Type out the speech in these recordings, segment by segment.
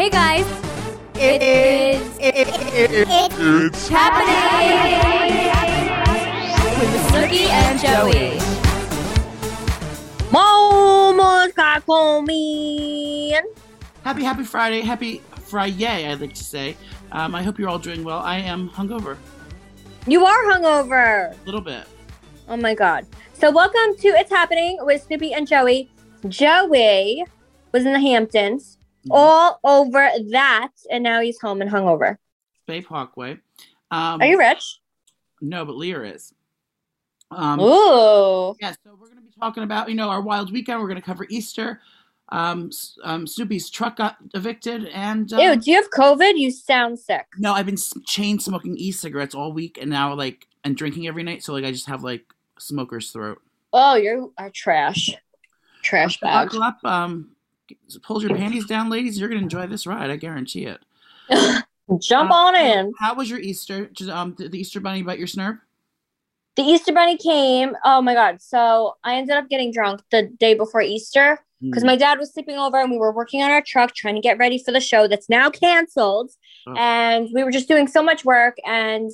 Hey guys, it is it it it it's happening with Snooki and Joey. Momos Kakomin. Happy, happy Friday. Happy Friday, I'd like to say. Um, I hope you're all doing well. I am hungover You are hungover. a little bit. Oh my god. So welcome to It's Happening with Snoopy and Joey. Joey was in the Hamptons. All over that, and now he's home and hungover. Bay Parkway. Um, Are you rich? No, but Lear is. Um, Ooh. yeah, so we're going to be talking about, you know, our wild weekend. We're going to cover Easter. Um, um, Snoopy's truck got evicted, and uh, Ew, do you have COVID? You sound sick. no, I've been chain smoking e-cigarettes all week, and now like and drinking every night. So like I just have like smoker's throat. Oh, you are trash. Trash bag. Buckle up. Um, pull your panties down, ladies. You're going to enjoy this ride. I guarantee it. Jump Uh, on in. How was your Easter? Just, um, did the Easter Bunny bite your snurp? The Easter Bunny came. Oh my God. So I ended up getting drunk the day before Easter because my dad was sleeping over and we were working on our truck trying to get ready for the show that's now canceled. Oh. And we were just doing so much work and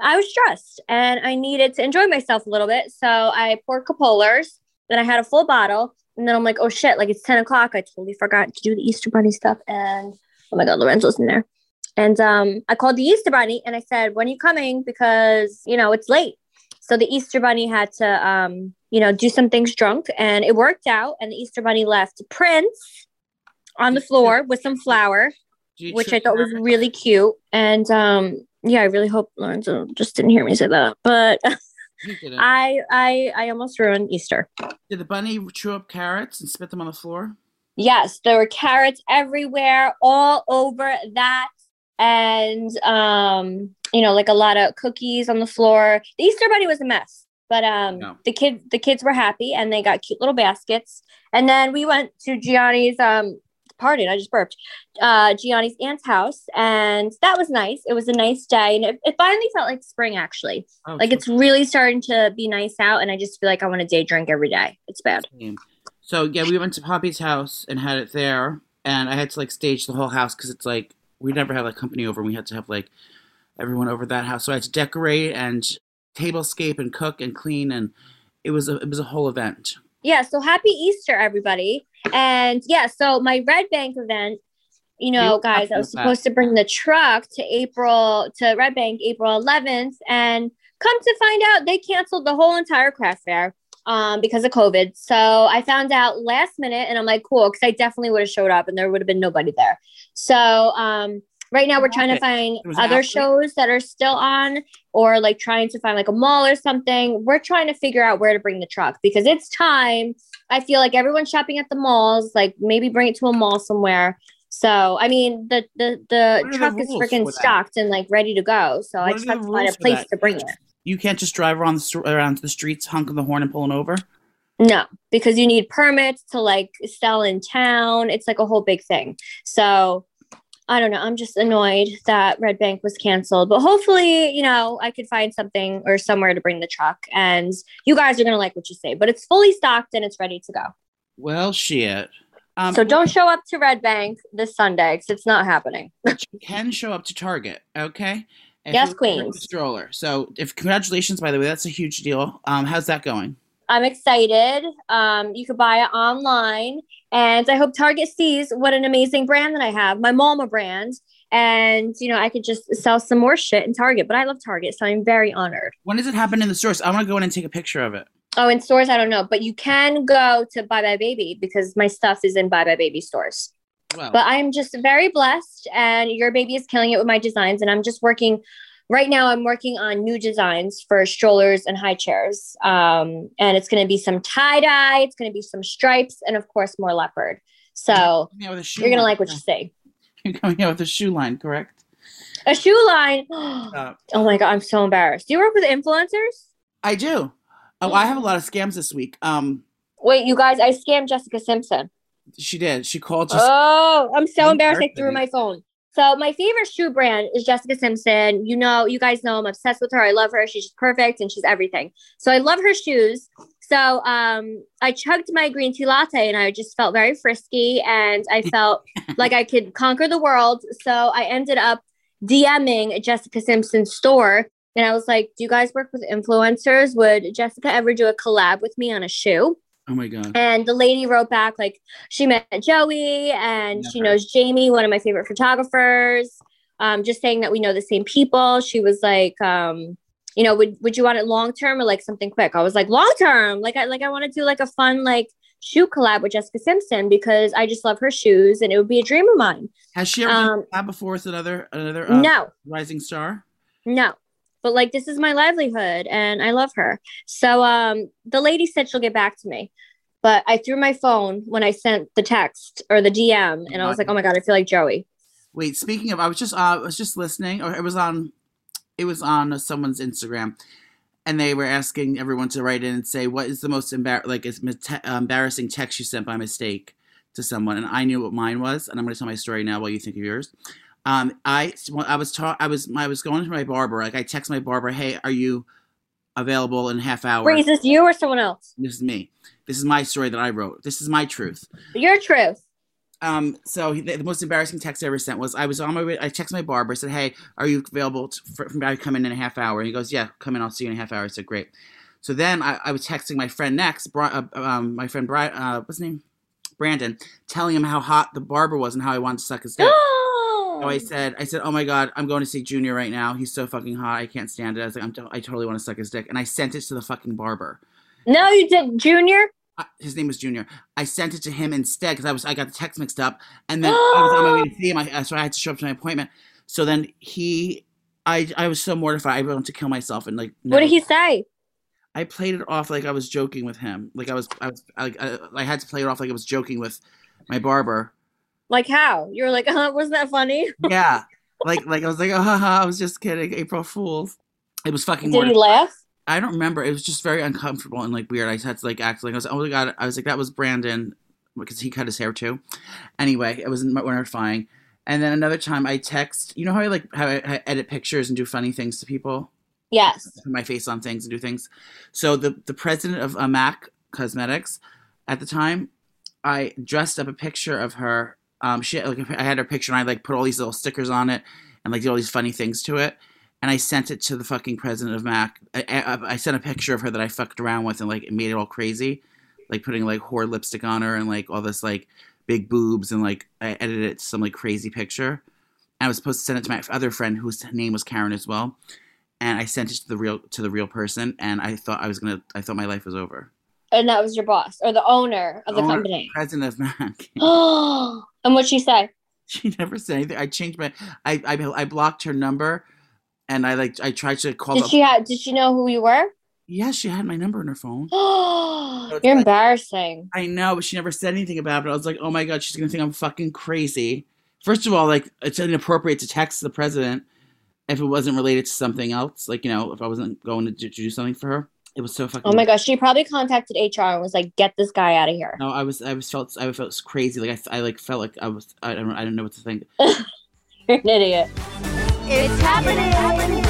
I was stressed and I needed to enjoy myself a little bit. So I poured Capolars, then I had a full bottle. And then I'm like, oh shit, like it's 10 o'clock. I totally forgot to do the Easter Bunny stuff. And oh my God, Lorenzo's in there. And um, I called the Easter Bunny and I said, when are you coming? Because, you know, it's late. So the Easter Bunny had to, um, you know, do some things drunk, and it worked out. And the Easter Bunny left Prince on the floor with some flour, which I thought was really cute. And um, yeah, I really hope Lorenzo just didn't hear me say that. But. I, I, I almost ruined Easter. Did the bunny chew up carrots and spit them on the floor? Yes, there were carrots everywhere, all over that. And um, you know, like a lot of cookies on the floor. The Easter bunny was a mess. But um No. the kids the kids were happy and they got cute little baskets. And then we went to Jionni's um pardon, I just burped. Uh Jionni's aunt's house and that was nice. It was a nice day and it, it finally felt like spring actually. Oh, Like so it's really starting to be nice out and I just feel like I want to day drink every day. It's bad. So yeah, we went to Poppy's house and had it there, and I had to like stage the whole house because it's like we never have like company over. and We had to have like everyone over that house, so I had to decorate and tablescape and cook and clean, and it was a it was a whole event. Yeah, so happy Easter, everybody. And yeah, so my Red Bank event, you know, You guys, I was supposed to bring the truck to April to Red Bank April 11th, and come to find out they canceled the whole entire craft fair um because of COVID. So I found out last minute and I'm like, cool, because I definitely would have showed up and there would have been nobody there. So um right now we're trying to find There was an other shows that are still on or like trying to find like a mall or something. We're trying to figure out where to bring the truck because it's time. I feel like everyone's shopping at the malls, like maybe bring it to a mall somewhere. So I mean the the the What are the truck is freaking stocked and like ready to go. So I just have to find a place that? to bring it. You can't just drive around the around the streets honking the horn and pulling over. No, because you need permits to like sell in town. It's like a whole big thing. So I don't know. I'm just annoyed that Red Bank was canceled, but hopefully, you know, I could find something or somewhere to bring the truck and you guys are going to like what you say, but it's fully stocked and it's ready to go. Well, shit. Um, So don't show up to Red Bank this Sunday because it's not happening. but you can show up to Target, okay? If Yes, you bring a Queens. Stroller. So, if congratulations, by the way, that's a huge deal. Um, how's that going? I'm excited. Um, you could buy it online, and I hope Target sees what an amazing brand that I have, my Mama brand, and you know I could just sell some more shit in Target. But I love Target, so I'm very honored. When does it happen in the stores? I want to go in and take a picture of it. Oh, in stores, I don't know, but you can go to buybuy BABY because my stuff is in buybuy BABY stores. Well, But I'm just very blessed, and your baby is killing it with my designs. And I'm just working right now. I'm working on new designs for strollers and high chairs. Um, and it's going to be some tie dye, it's going to be some stripes, and of course, more leopard. So Coming out with a shoe you're gonna like what you see. You're coming out with a shoe line, correct? A shoe line. Uh, oh my god, I'm so embarrassed. Do you work with influencers? I do. Oh, I have a lot of scams this week. Um, Wait, you guys, I scammed Jessica Simpson. she did. She called. Just, Oh, I'm so Happy embarrassed. I threw my phone. So my favorite shoe brand is Jessica Simpson. You know, you guys know I'm obsessed with her. I love her. She's just perfect and she's everything. So I love her shoes. So um, I chugged my green tea latte and I just felt very frisky and I felt like I could conquer the world. So I ended up DMing Jessica Simpson's store and I was like, "Do you guys work with influencers? Would Jessica ever do a collab with me on a shoe?" Oh my god. And the lady wrote back like she met Joey and she knows Jamie, one of my favorite photographers. Um, just saying that we know the same people. She was like, um, you know, would would you want it long term or like something quick? I was like, long term. Like I like I want to do like a fun like shoe collab with Jessica Simpson because I just love her shoes and it would be a dream of mine. Has she ever um, done before with another another uh, no, rising star? No. But like this is my livelihood and I love her. So um the lady said she'll get back to me. But I threw my phone when I sent the text or the DM and I was like, "Oh my god, I feel like Joey." Wait, speaking of, I was just uh, I was just listening, or it was on, it was on someone's Instagram, and they were asking everyone to write in and say what is the most embar- like is embarrassing text you sent by mistake to someone, and I knew what mine was, and I'm going to tell my story now while you think of yours. Um, I I was ta- I was I was going to my barber, like I text my barber, hey, are you available in a half hour? Wait, is this you or someone else? This is me. This is my story that I wrote. This is my truth. Your truth. Um, so he, the, the most embarrassing text I ever sent was I was on my way. I texted my barber. I said, "Hey, are you available to, for, for me to come in in a half hour?" And he goes, "Yeah, come in. I'll see you in a half hour." I said, "Great." So then I, I was texting my friend next, uh, um, my friend Bri- uh, what's his name, Brandon, telling him how hot the barber was and how I wanted to suck his dick. So I said, I said, "Oh my god, I'm going to see Junior right now. He's so fucking hot. I can't stand it." I was like, I'm t- "I totally want to suck his dick," and I sent it to the fucking barber. no, you did, Junior. Uh, his name was Junior. I sent it to him instead because I was I got the text mixed up, and then I was on my way to see him. I, so I had to show up to my appointment. So then he, I I was so mortified. I wanted to kill myself and like. What did he say? I played it off like I was joking with him. Like I was I was like I, I had to play it off like I was joking with my barber. Like how? You were like, "Uh, wasn't that funny?" Yeah, like like I was like oh haha, I was just kidding. April Fools. It was fucking. Did he laugh? I don't remember. It was just very uncomfortable and like weird. I had to like act like I was. Oh my god! I was like that was Brandon because he cut his hair too. Anyway, it was mortifying. And then another time, I text. You know how I like how I, I edit pictures and do funny things to people, Yes. put my face on things and do things. So the the president of uh, Mac Cosmetics at the time, I dressed up a picture of her. Um, she like I had her picture and I like put all these little stickers on it and like did all these funny things to it. And I sent it to the fucking president of Mac. I, I, I sent a picture of her that I fucked around with and like made it all crazy, like putting like whore lipstick on her and like all this like big boobs and like I edited it to some like crazy picture. And I was supposed to send it to my other friend whose name was Karen as well. And I sent it to the real to the real person, and I thought I was gonna. I thought my life was over. And that was your boss or the owner of the Owner- company. President of Mac. and what'd she say? she never said anything. I changed my. I, I I blocked her number, and I like I tried to call. Did she have? Did she know who you were? Yes, she had my number in her phone. You're like- embarrassing. I know, but she never said anything about it. I was like, oh my god, she's gonna think I'm fucking crazy. First of all, like it's inappropriate to text the president if it wasn't related to something else. Like you know, if I wasn't going to do, to do something for her, it was so fucking. Oh my gosh, she probably contacted HR and was like, "Get this guy out of here." No, I was I was felt I felt crazy. Like I, I like felt like I was I don't I didn't know what to think. You're an idiot. It's happening.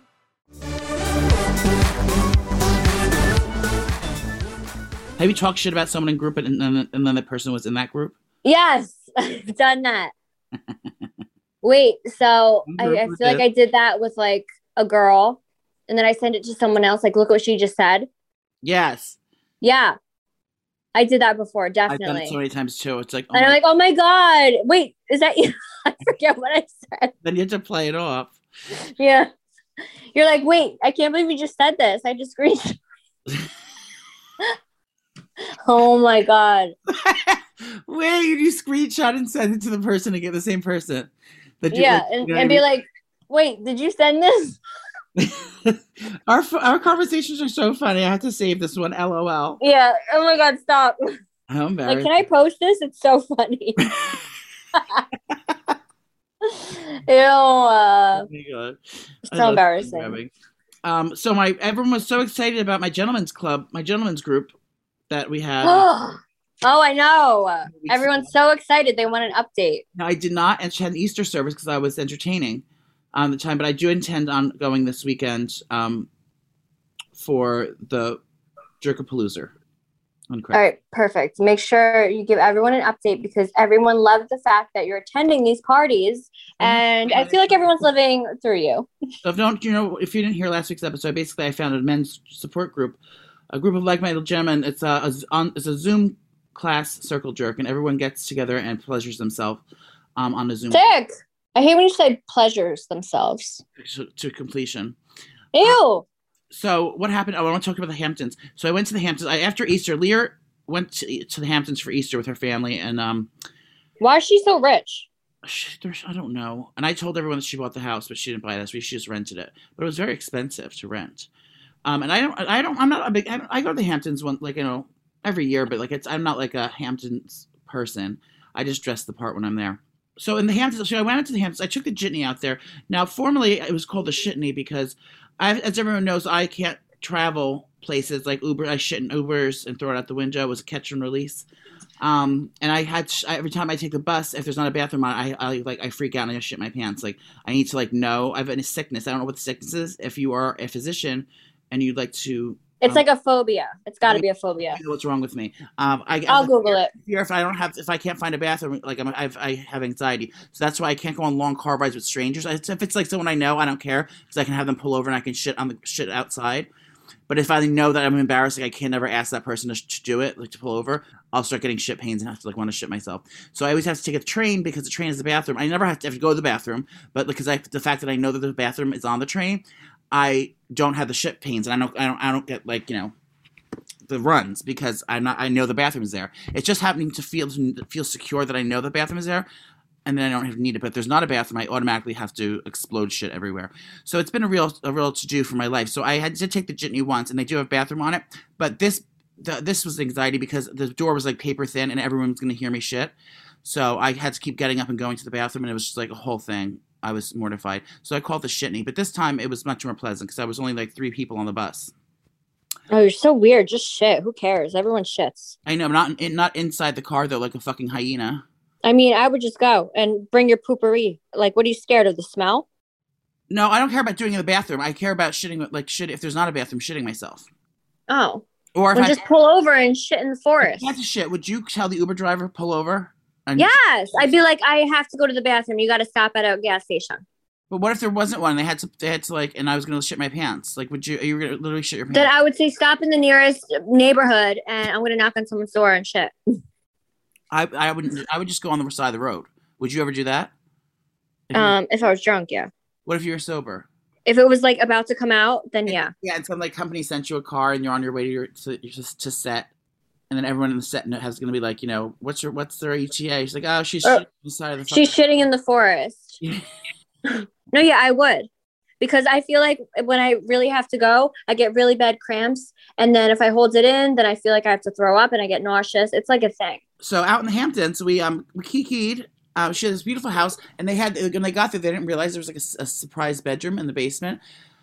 Have you talked shit about someone in group and then and then the person was in that group? Yes, I've done that. Wait, so I, I feel like I did that with like a girl, and then I sent it to someone else. Like, look what she just said. Yes. Yeah, I did that before. I've done Definitely. it so many times too. It's like, oh and I'm like, oh my god, wait, is that you? I forget what I said. then you have to play it off. Yeah, you're like, wait, I can't believe you just said this. I just screenshot. oh my god. Wait, you screenshot and send it to the person to get the same person. That you- Yeah, like, and, you know and be like, wait, did you send this? our our conversations are so funny. I have to save this one. LOL. Yeah. Oh my god, stop. How Like, can I post this? It's so funny. Ew. Uh, Oh my God. So embarrassing. Um, so my everyone was so excited about my gentleman's club, my gentleman's group that we had. oh, I know. Everyone's so excited. They want an update. Now, I did not and had an Easter service because I was entertaining on the time, but I do intend on going this weekend um, for the Jerkapalooza All right, perfect. Make sure you give everyone an update because everyone loved the fact that you're attending these parties, and I feel like everyone's living through you. So if don't you know if you didn't hear last week's episode, basically I found a men's support group, a group of like-minded gentlemen. It's a, a on it's a Zoom class circle jerk, and everyone gets together and pleasures themselves um, on a Zoom Sick. I hate when you say pleasures themselves. to, to completion. Ew. So what happened? Oh, I want to talk about the Hamptons. So I went to the Hamptons I, after Easter. Lear went to, to the Hamptons for Easter with her family, and um, Why is she so rich? she, I don't know. And I told everyone that she bought the house, but she didn't buy it. She just rented it. But it was very expensive to rent. Um, and I don't, I don't, I'm not a big. I, I go to the Hamptons one like you know every year, but like it's I'm not like a Hamptons person. I just dress the part when I'm there. So in the Hamptons, so I went into the Hamptons. I took the jitney out there. Now, formerly it was called the shitney because, I, as everyone knows, I can't travel places like Uber. I shit in Ubers and throw it out the window. It was a catch and release. Um, and I had sh- every time I take the bus, if there's not a bathroom on, I, I like I freak out and I shit my pants. Like I need to like know I have a sickness. I don't know what the sickness is. If you are a physician and you'd like to It's Um, like a phobia. It's got to be a phobia. know what's wrong with me, um, I I'll Google it. fear if I don't have if I can't find a bathroom, like I'm, I've, I have anxiety, so that's why I can't go on long car rides with strangers. I- If it's like someone I know, I don't care because I can have them pull over and I can shit on the shit outside. But if I know that I'm embarrassed, like I can never ask that person to, to do it, like to pull over, I'll start getting shit pains and have to like want to shit myself. So I always have to take a train because the train is the bathroom. I never have to have to go to the bathroom, but because I the fact that I know that the bathroom is on the train, I don't have the shit pains and I don't I don't I don't get like you know the runs because I'm not I know the bathroom is there. It's just happening to feel to feel secure that I know the bathroom is there, and then I don't have need it. But there's not a bathroom, I automatically have to explode shit everywhere. So it's been a real a real to do for my life. So I had to take the jitney once, and they do have a bathroom on it, but this the, this was anxiety because the door was like paper thin, and everyone was gonna hear me shit. So I had to keep getting up and going to the bathroom, and it was just like a whole thing. I was mortified. So I called the shitney, but this time it was much more pleasant because I was only like three people on the bus. Oh, you're so weird. Just shit. Who cares? Everyone shits. I know, not in, not inside the car though, like a fucking hyena. I mean, I would just go and bring your poopery. Like, what are you scared of? The smell? No, I don't care about doing in the bathroom. I care about shitting, like shit. If there's not a bathroom, shitting myself. Oh, Or if well, I, just pull over and shit in the forest. Had to shit, would you tell the Uber driver pull over? Yes, I'd be like, I have to go to the bathroom. You got to stop at a gas station. But what if there wasn't one? They had to. They had to like, and I was gonna shit my pants. Like, would you? Are you were gonna literally shit your pants. Then I would say, stop in the nearest neighborhood, and I'm gonna knock on someone's door and shit. I I would I would just go on the side of the road. Would you ever do that? If Um, if I was drunk, yeah. what if you were sober? If it was like about to come out, then yeah. Yeah, and some like company sent you a car, and you're on your way to your to, to, to set, and then everyone in the set has gonna be like, you know, what's your what's their ETA? She's like, oh, she's Uh, shitting the of the. She's shitting in the forest. No, yeah, I would. Because I feel like when I really have to go, I get really bad cramps. And then if I hold it in, then I feel like I have to throw up and I get nauseous. It's like a thing. so out in the Hamptons, we um we kikied Um, she had this beautiful house, and they had when they got there, they didn't realize there was like a surprise bedroom in the basement.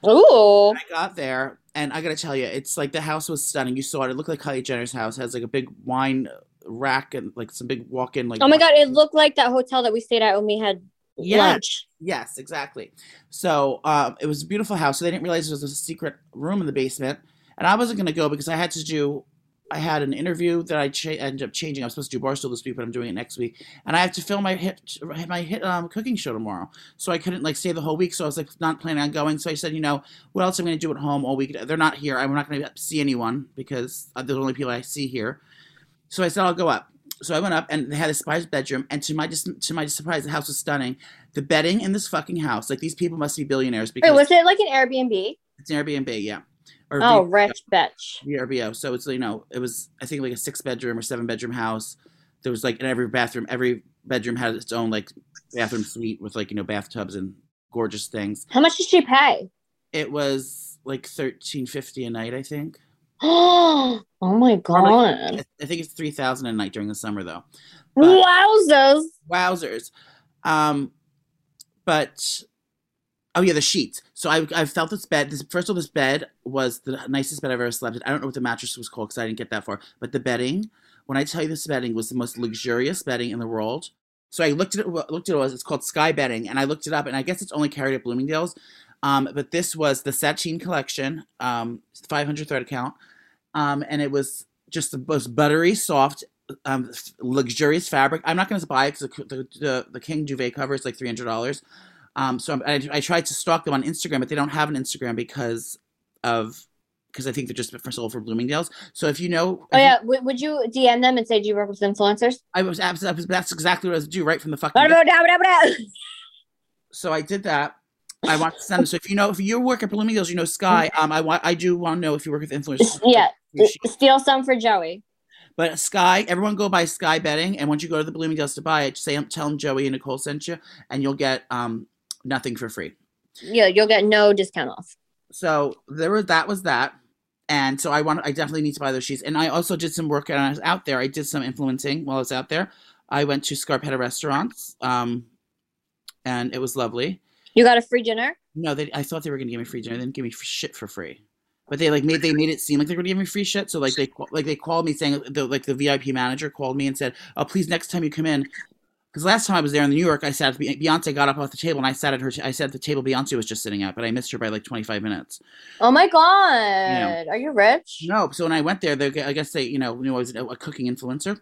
Ooh. I got there, and I gotta tell you, it's like the house was stunning. You saw it; it looked like Kylie Jenner's house. It has like a big wine rack and like some big walk-in like. Oh my god, it looked like that hotel that we stayed at when we had Yes. lunch. Yes, exactly. So um, it was a beautiful house. So they didn't realize there was a secret room in the basement, and I wasn't gonna go because I had to do. I had an interview that I cha- ended up changing. I'm supposed to do Barstool this week, but I'm doing it next week, and I have to film my hit my hit um, cooking show tomorrow. So I couldn't like stay the whole week. So I was like not planning on going. So I said, you know, what else am I gonna do at home all week? They're not here. I'm not gonna see anyone because they're the only people I see here. So I said I'll go up. So I went up and they had a spies bedroom, and to my dis- to my surprise, the house was stunning. The bedding in this fucking house, like these people must be billionaires because Wait, was it like an Airbnb? it's an Airbnb, yeah, or Oh, V- rich bitch. VRBO. So it's you know it was I think like a six bedroom or seven bedroom house. There was like in every bathroom, every bedroom had its own like bathroom suite with like you know bathtubs and gorgeous things. How much did she pay? It was like thirteen fifty a night, I think. oh my god. I think it's three thousand a night during the summer though. Wowzers. Wowzers. Um, but oh yeah, the sheets. So I I felt this bed. This first of all, this bed was the nicest bed I've ever slept in. I don't know what the mattress was called because I didn't get that far. But the bedding, when I tell you this bedding was the most luxurious bedding in the world. So I looked at it. Looked at it was it's called Sky Bedding, and I looked it up, and I guess it's only carried at Bloomingdale's. Um, but this was the Satine collection, um, 500 thread count, um, and it was just the most buttery, soft, um, luxurious fabric. I'm not going to buy it because the, the the King duvet cover is like three hundred dollars. Um, so I, I tried to stalk them on Instagram, but they don't have an Instagram because of because I think they're just for sold for Bloomingdale's. So if you know, Oh yeah, w- would you DM them and say, "Do you work with influencers?" I was absolutely that's exactly what I was do right from the fucking. So I did that. I want to send. Them. So if you know if you work at Bloomingdale's, you know Sky. Um, I want I do want to know if you work with influencers. yeah, steal some for Joey. But Sky, everyone go buy Sky Bedding, and once you go to the Bloomingdale's to buy it, just say tell them Joey and Nicole sent you, and you'll get um nothing for free. Yeah, you'll get no discount off. So there was that was that, and so I want I definitely need to buy those sheets, and I also did some work when I was out there. I did some influencing while I was out there. I went to Scarpetta restaurants, um, and it was lovely. You got a free dinner. No, they I thought they were gonna give me free dinner. They didn't give me f- shit for free. But they like made they made it seem like they were gonna give me free shit. So like they like they called me saying the like the VIP manager called me and said, "Oh, please next time you come in." Because last time I was there in New York, I sat at Be- Beyonce got up off the table and I sat at her. I sat at the table Beyonce was just sitting at, but I missed her by like twenty five minutes. Oh my god, are you rich? No, so when I went there, they I guess they you know knew I was a, a cooking influencer.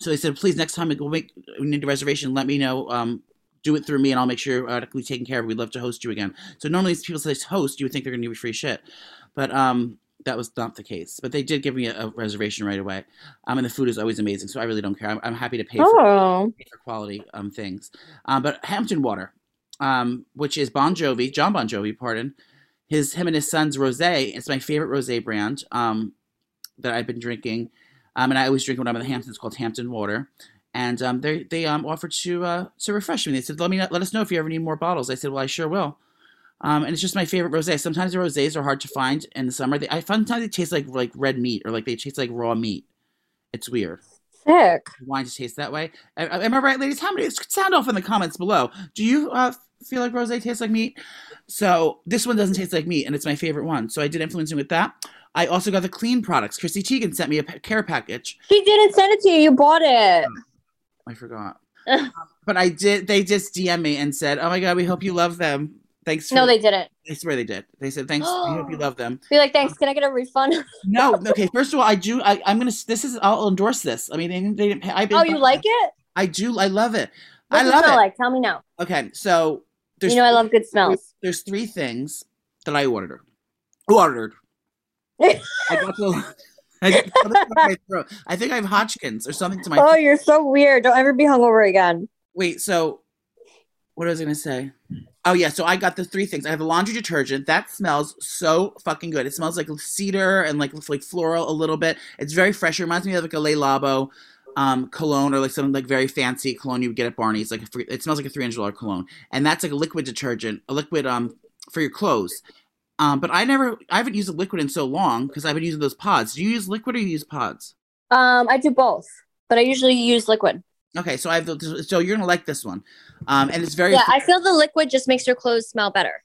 So they said, please next time we make we need a reservation, let me know. Um, do it through me, and I'll make sure uh, we taken care of. We'd love to host you again. So normally, people say host, you would think they're going to give you free shit, but um, that was not the case. But they did give me a, a reservation right away. Um, and the food is always amazing, so I really don't care. I'm, I'm happy to pay for, Oh, pay for quality um things. Um, but Hampton Water, um, which is Bon Jovi, John Bon Jovi, pardon, his him and his son's rosé. It's my favorite rosé brand. Um, that I've been drinking, um, and I always drink when I'm in the Hamptons. It's called Hampton Water, and um, they they um offered to uh to refresh me. They said, "Let me let us know if you ever need more bottles." I said, "Well, I sure will." Um, and it's just my favorite rosé. Sometimes the rosés are hard to find in the summer. They, I sometimes they taste like like red meat or like they taste like raw meat. It's weird. sick. Wine just tastes that way. Am I right, ladies? How many? Sound off in the comments below. Do you uh, feel like rosé tastes like meat? So this one doesn't taste like meat, and it's my favorite one. So I did influencing with that. I also got the clean products. Chrissy Teigen sent me a care package. She didn't send it to you. You bought it. I forgot, but I did. They just DM me and said, "Oh my god, we hope you love them." Thanks. For, no, they didn't. I swear they did. They said, "Thanks. I hope you love them." Be like, thanks. Um, Can I get a refund? No, okay. First of all, I do. I, I'm gonna. This is. I'll endorse this. I mean, they, they didn't pay. I oh, you like it? I do. I love it. What's I it love smell it. like? Tell me now. Okay, so there's you know I love good smells. there's three things that I ordered. Who Ordered. I got the. I, got something in my throat. I think I have Hodgkins or something to my. Oh, you're so weird. Don't ever be hungover again. Wait, so what was I gonna say? Oh yeah, so I got the three things. I have a laundry detergent that smells so fucking good. It smells like cedar and like like floral a little bit. It's very fresh. It reminds me of like a Le Labo um, cologne or like something like very fancy cologne you would get at Barney's. Like a free, it smells like a three hundred dollar cologne, and that's like a liquid detergent, a liquid um for your clothes. Um, but I never, I haven't used a liquid in so long because I've been using those pods. Do you use liquid or you use pods? Um, I do both, but I usually use liquid. Okay, so I have the, so you're gonna like this one, um, and it's very Yeah, I feel the liquid just makes your clothes smell better.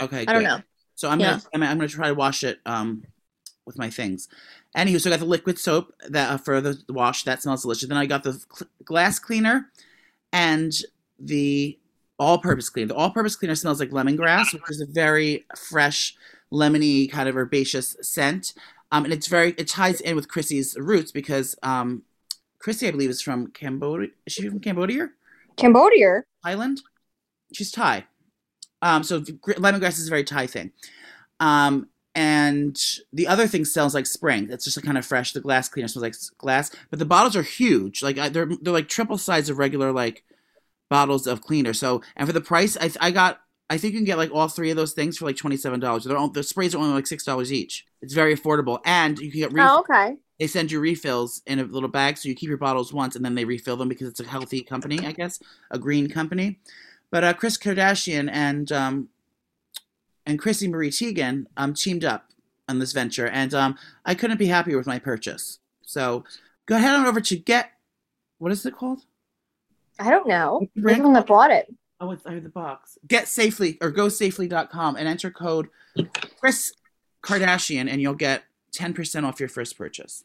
okay. I don't know. So I'm Yeah. gonna I'm, I'm gonna try to wash it um with my things. Anywho, so I got the liquid soap that uh, for the wash that smells delicious. Then I got the cl- glass cleaner and the all-purpose cleaner. The all-purpose cleaner smells like lemongrass, which is a very fresh, lemony kind of herbaceous scent. Um, and it's very it ties in with Chrissy's roots because um, Chrissy, I believe, is from Cambodia. Is she from Cambodia? Cambodia. Thailand. She's Thai. Um, so lemongrass is a very Thai thing. Um, and the other thing smells like spring. That's just kind of fresh. The glass cleaner smells like glass, but the bottles are huge. Like they're they're like triple size of regular like bottles of cleaner. So and for the price, I I got. I think you can get like all three of those things for like twenty seven dollars. They're all, the sprays are only like six dollars each. It's very affordable, and you can get ref- Oh, okay. They send you refills in a little bag so you keep your bottles once and then they refill them because it's a healthy company i guess a green company. But uh, chris kardashian and um, and chrissy marie teigen um, teamed up on this venture and um, i couldn't be happier with my purchase. So go ahead on over to get what is it called? I don't know. What's the You're the one that bought it. oh it's under the box. Get safely or go safely.com and enter code chris kardashian and you'll get 10% off your first purchase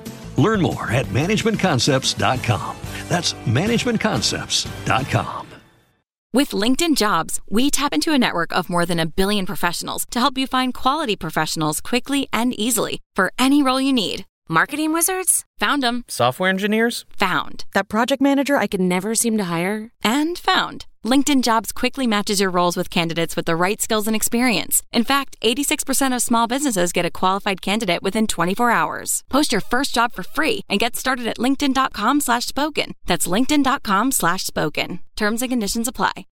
Learn more at managementconcepts.com. That's managementconcepts.com. With LinkedIn Jobs, we tap into a network of more than a billion professionals to help you find quality professionals quickly and easily for any role you need. Marketing wizards? Found them. Software engineers? Found. That project manager I could never seem to hire? And found. LinkedIn Jobs quickly matches your roles with candidates with the right skills and experience. In fact, 86% of small businesses get a qualified candidate within 24 hours. Post your first job for free and get started at linkedin.com slash spoken. That's linkedin.com slash spoken. Terms and conditions apply.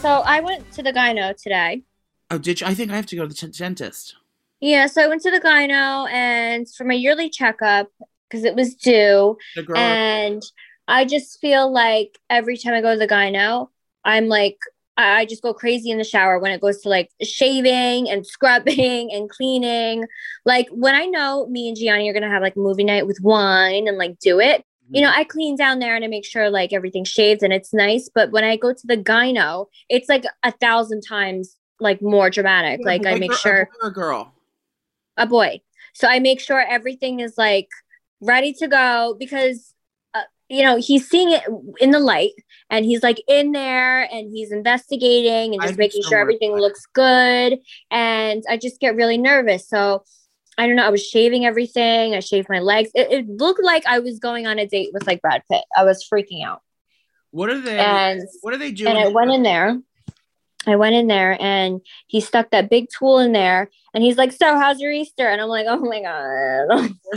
So I went to the gyno today. oh did you i think i have to go to the dentist Yeah, so I went to the gyno and for my yearly checkup because it was due. the girl And I just feel like every time I go to the gyno, I'm like, I just go crazy in the shower when it goes to like shaving and scrubbing and cleaning. Like when I know me and Jionni are gonna have like movie night with wine and like do it, you know, mm-hmm. I clean down there and I make sure like everything's shaved and it's nice. But when I go to the gyno, it's like a thousand times like more dramatic. Like I make sure a girl a boy. So I make sure everything is like ready to go because, uh, you know, he's seeing it in the light and he's like in there and he's investigating and just be making so sure everything looks good. And I just get really nervous. So I don't know. I was shaving everything. I shaved my legs. It, it looked like I was going on a date with like Brad Pitt. I was freaking out. what are they And what are they doing and I went in there. I went in there and he stuck that big tool in there and he's like, So, how's your Easter? And I'm like, Oh my God.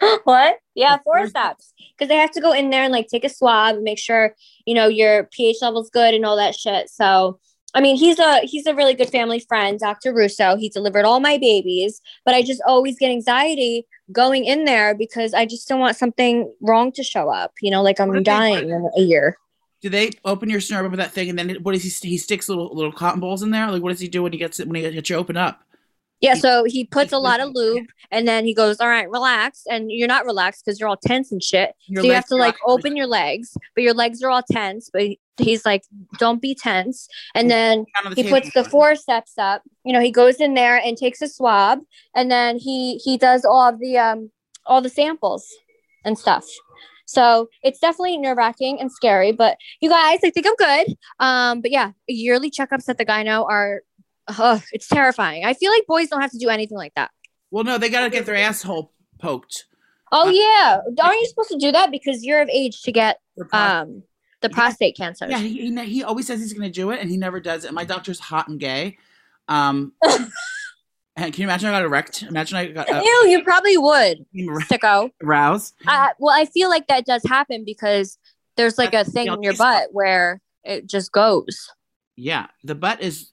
what? Yeah, four forceps. Because they have to go in there and like take a swab and make sure, you know, your pH level's good and all that shit. So, I mean, he's a he's a really good family friend, Dr. Russo. He delivered all my babies, but I just always get anxiety going in there because I just don't want something wrong to show up. You know, like I'm they- dying in a year. Do they open your snare with that thing and then what does he he sticks little little cotton balls in there? Like what does he do when he gets it when he gets you open up? Yeah, so he puts a lot of lube and then he goes, All right, relax. And you're not relaxed because you're all tense and shit. Your so you have to like open your legs, but your legs are all tense. But he's like, Don't be tense. And then Down on the he puts the forceps up. You know, he goes in there and takes a swab and then he he does all of the um all the samples and stuff. So it's definitely nerve wracking and scary, but you guys, I think I'm good. Um, but yeah, yearly checkups at the gyno are, ugh, it's terrifying. I feel like boys don't have to do anything like that. Well, no, they gotta get their asshole poked. Oh Uh, yeah, aren't you supposed to do that because you're of age to get um the prostate cancer? yeah, he, he he always says he's gonna do it, and he never does it. My doctor's hot and gay. Um, And can you imagine I got erect? Imagine I got uh, Ew, you probably would, became sicko. aroused. Uh, well, I feel like that does happen because there's like a thing in your butt where it just goes. Yeah, the butt is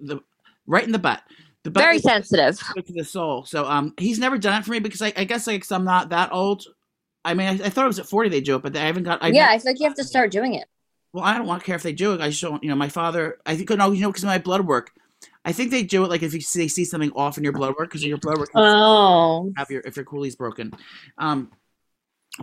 the right in the butt. The butt Very sensitive. to the soul. So um, he's never done it for me because I, I guess like 'cause I'm not that old. I mean, I, I thought it was at 40 they do it, but I haven't got. I yeah, I feel like you have to start doing it. Well, I don't want to care if they do it. I just don't. You know, my father. I think no, you know, because of my blood work. I think they do it like if you see, they see something off in your blood work because your blood work. Oh, have your if your coolie's broken. Um,